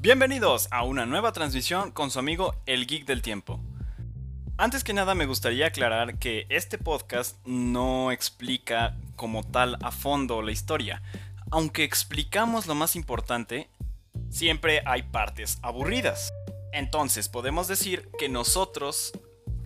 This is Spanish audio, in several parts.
Bienvenidos a una nueva transmisión con su amigo El Geek del Tiempo. Antes que nada me gustaría aclarar que este podcast no explica como tal a fondo la historia. Aunque explicamos lo más importante, siempre hay partes aburridas. Entonces podemos decir que nosotros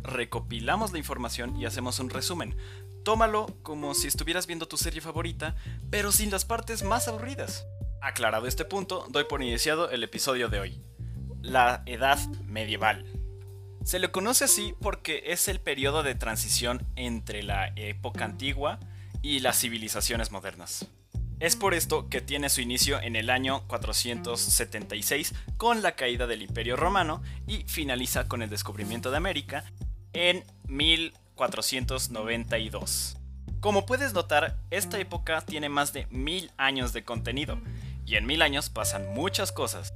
recopilamos la información y hacemos un resumen. Tómalo como si estuvieras viendo tu serie favorita, pero sin las partes más aburridas. Aclarado este punto, doy por iniciado el episodio de hoy. La Edad Medieval. Se le conoce así porque es el periodo de transición entre la época antigua y las civilizaciones modernas. Es por esto que tiene su inicio en el año 476 con la caída del Imperio Romano y finaliza con el descubrimiento de América en 1492. Como puedes notar, esta época tiene más de mil años de contenido y en mil años pasan muchas cosas.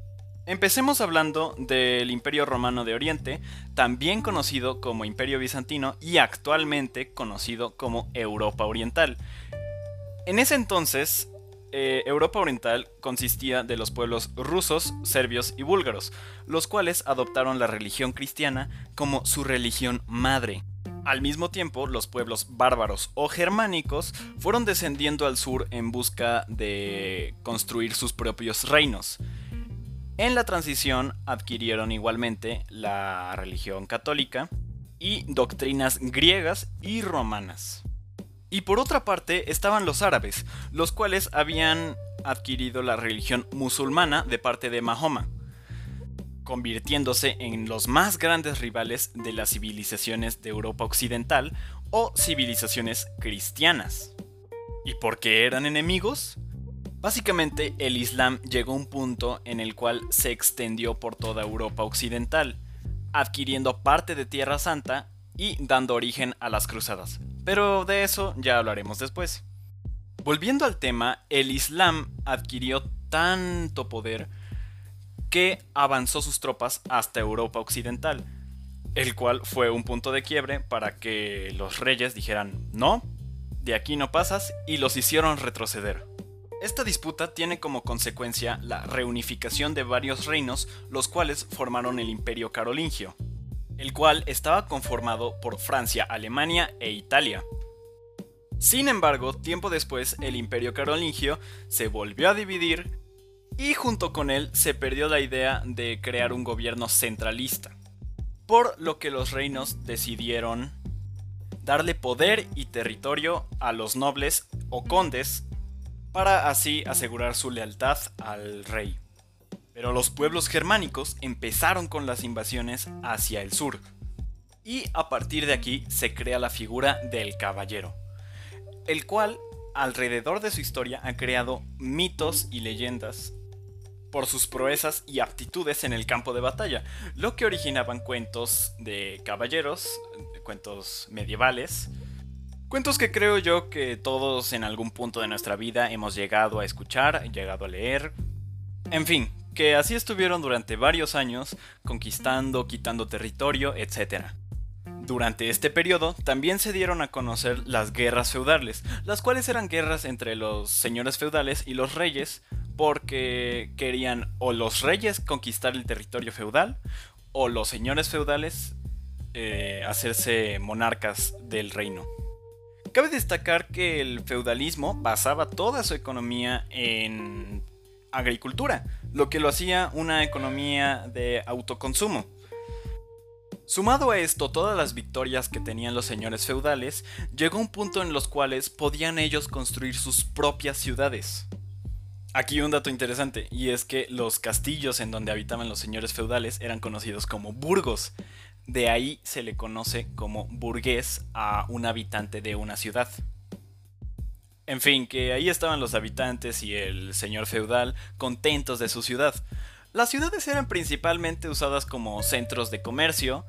Empecemos hablando del Imperio Romano de Oriente, también conocido como Imperio Bizantino y actualmente conocido como Europa Oriental. En ese entonces, eh, Europa Oriental consistía de los pueblos rusos, serbios y búlgaros, los cuales adoptaron la religión cristiana como su religión madre. Al mismo tiempo, los pueblos bárbaros o germánicos fueron descendiendo al sur en busca de construir sus propios reinos. En la transición adquirieron igualmente la religión católica y doctrinas griegas y romanas. Y por otra parte estaban los árabes, los cuales habían adquirido la religión musulmana de parte de Mahoma convirtiéndose en los más grandes rivales de las civilizaciones de Europa Occidental o civilizaciones cristianas. ¿Y por qué eran enemigos? Básicamente el Islam llegó a un punto en el cual se extendió por toda Europa Occidental, adquiriendo parte de Tierra Santa y dando origen a las cruzadas. Pero de eso ya hablaremos después. Volviendo al tema, el Islam adquirió tanto poder que avanzó sus tropas hasta Europa Occidental, el cual fue un punto de quiebre para que los reyes dijeran no, de aquí no pasas y los hicieron retroceder. Esta disputa tiene como consecuencia la reunificación de varios reinos, los cuales formaron el Imperio Carolingio, el cual estaba conformado por Francia, Alemania e Italia. Sin embargo, tiempo después el Imperio Carolingio se volvió a dividir y junto con él se perdió la idea de crear un gobierno centralista, por lo que los reinos decidieron darle poder y territorio a los nobles o condes para así asegurar su lealtad al rey. Pero los pueblos germánicos empezaron con las invasiones hacia el sur, y a partir de aquí se crea la figura del caballero, el cual alrededor de su historia ha creado mitos y leyendas por sus proezas y aptitudes en el campo de batalla, lo que originaban cuentos de caballeros, cuentos medievales, cuentos que creo yo que todos en algún punto de nuestra vida hemos llegado a escuchar, llegado a leer, en fin, que así estuvieron durante varios años, conquistando, quitando territorio, etc. Durante este periodo también se dieron a conocer las guerras feudales, las cuales eran guerras entre los señores feudales y los reyes, porque querían o los reyes conquistar el territorio feudal o los señores feudales eh, hacerse monarcas del reino. Cabe destacar que el feudalismo basaba toda su economía en agricultura, lo que lo hacía una economía de autoconsumo. Sumado a esto, todas las victorias que tenían los señores feudales, llegó un punto en los cuales podían ellos construir sus propias ciudades. Aquí un dato interesante, y es que los castillos en donde habitaban los señores feudales eran conocidos como burgos. De ahí se le conoce como burgués a un habitante de una ciudad. En fin, que ahí estaban los habitantes y el señor feudal contentos de su ciudad. Las ciudades eran principalmente usadas como centros de comercio,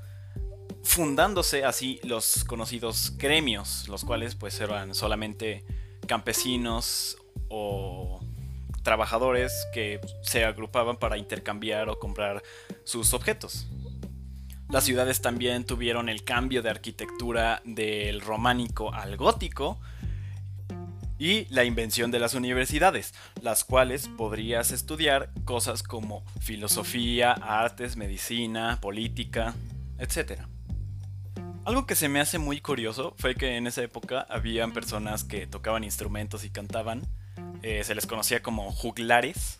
fundándose así los conocidos gremios, los cuales pues eran solamente campesinos o trabajadores que se agrupaban para intercambiar o comprar sus objetos. Las ciudades también tuvieron el cambio de arquitectura del románico al gótico y la invención de las universidades, las cuales podrías estudiar cosas como filosofía, artes, medicina, política, etc. Algo que se me hace muy curioso fue que en esa época habían personas que tocaban instrumentos y cantaban, eh, se les conocía como juglares,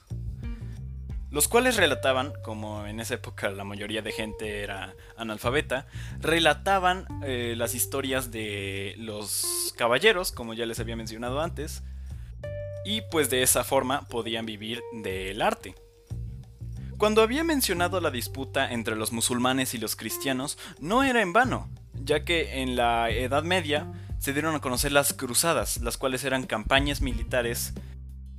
los cuales relataban, como en esa época la mayoría de gente era analfabeta, relataban eh, las historias de los caballeros, como ya les había mencionado antes, y pues de esa forma podían vivir del arte. Cuando había mencionado la disputa entre los musulmanes y los cristianos, no era en vano, ya que en la Edad Media se dieron a conocer las cruzadas, las cuales eran campañas militares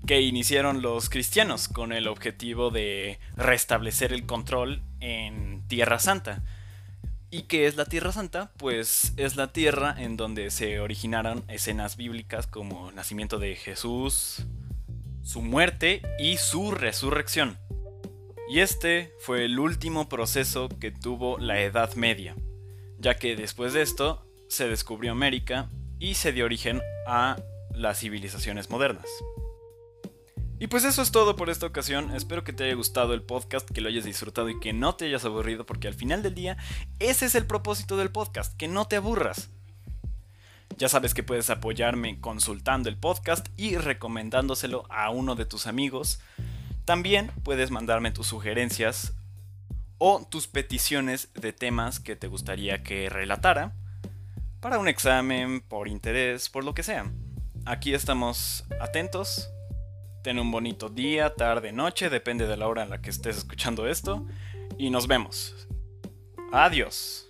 que iniciaron los cristianos con el objetivo de restablecer el control en Tierra Santa. ¿Y qué es la Tierra Santa? Pues es la tierra en donde se originaron escenas bíblicas como el nacimiento de Jesús, su muerte y su resurrección. Y este fue el último proceso que tuvo la Edad Media, ya que después de esto se descubrió América y se dio origen a las civilizaciones modernas. Y pues eso es todo por esta ocasión. Espero que te haya gustado el podcast, que lo hayas disfrutado y que no te hayas aburrido, porque al final del día ese es el propósito del podcast, que no te aburras. Ya sabes que puedes apoyarme consultando el podcast y recomendándoselo a uno de tus amigos. También puedes mandarme tus sugerencias o tus peticiones de temas que te gustaría que relatara para un examen, por interés, por lo que sea. Aquí estamos atentos Ten un bonito día, tarde, noche, depende de la hora en la que estés escuchando esto. Y nos vemos. Adiós.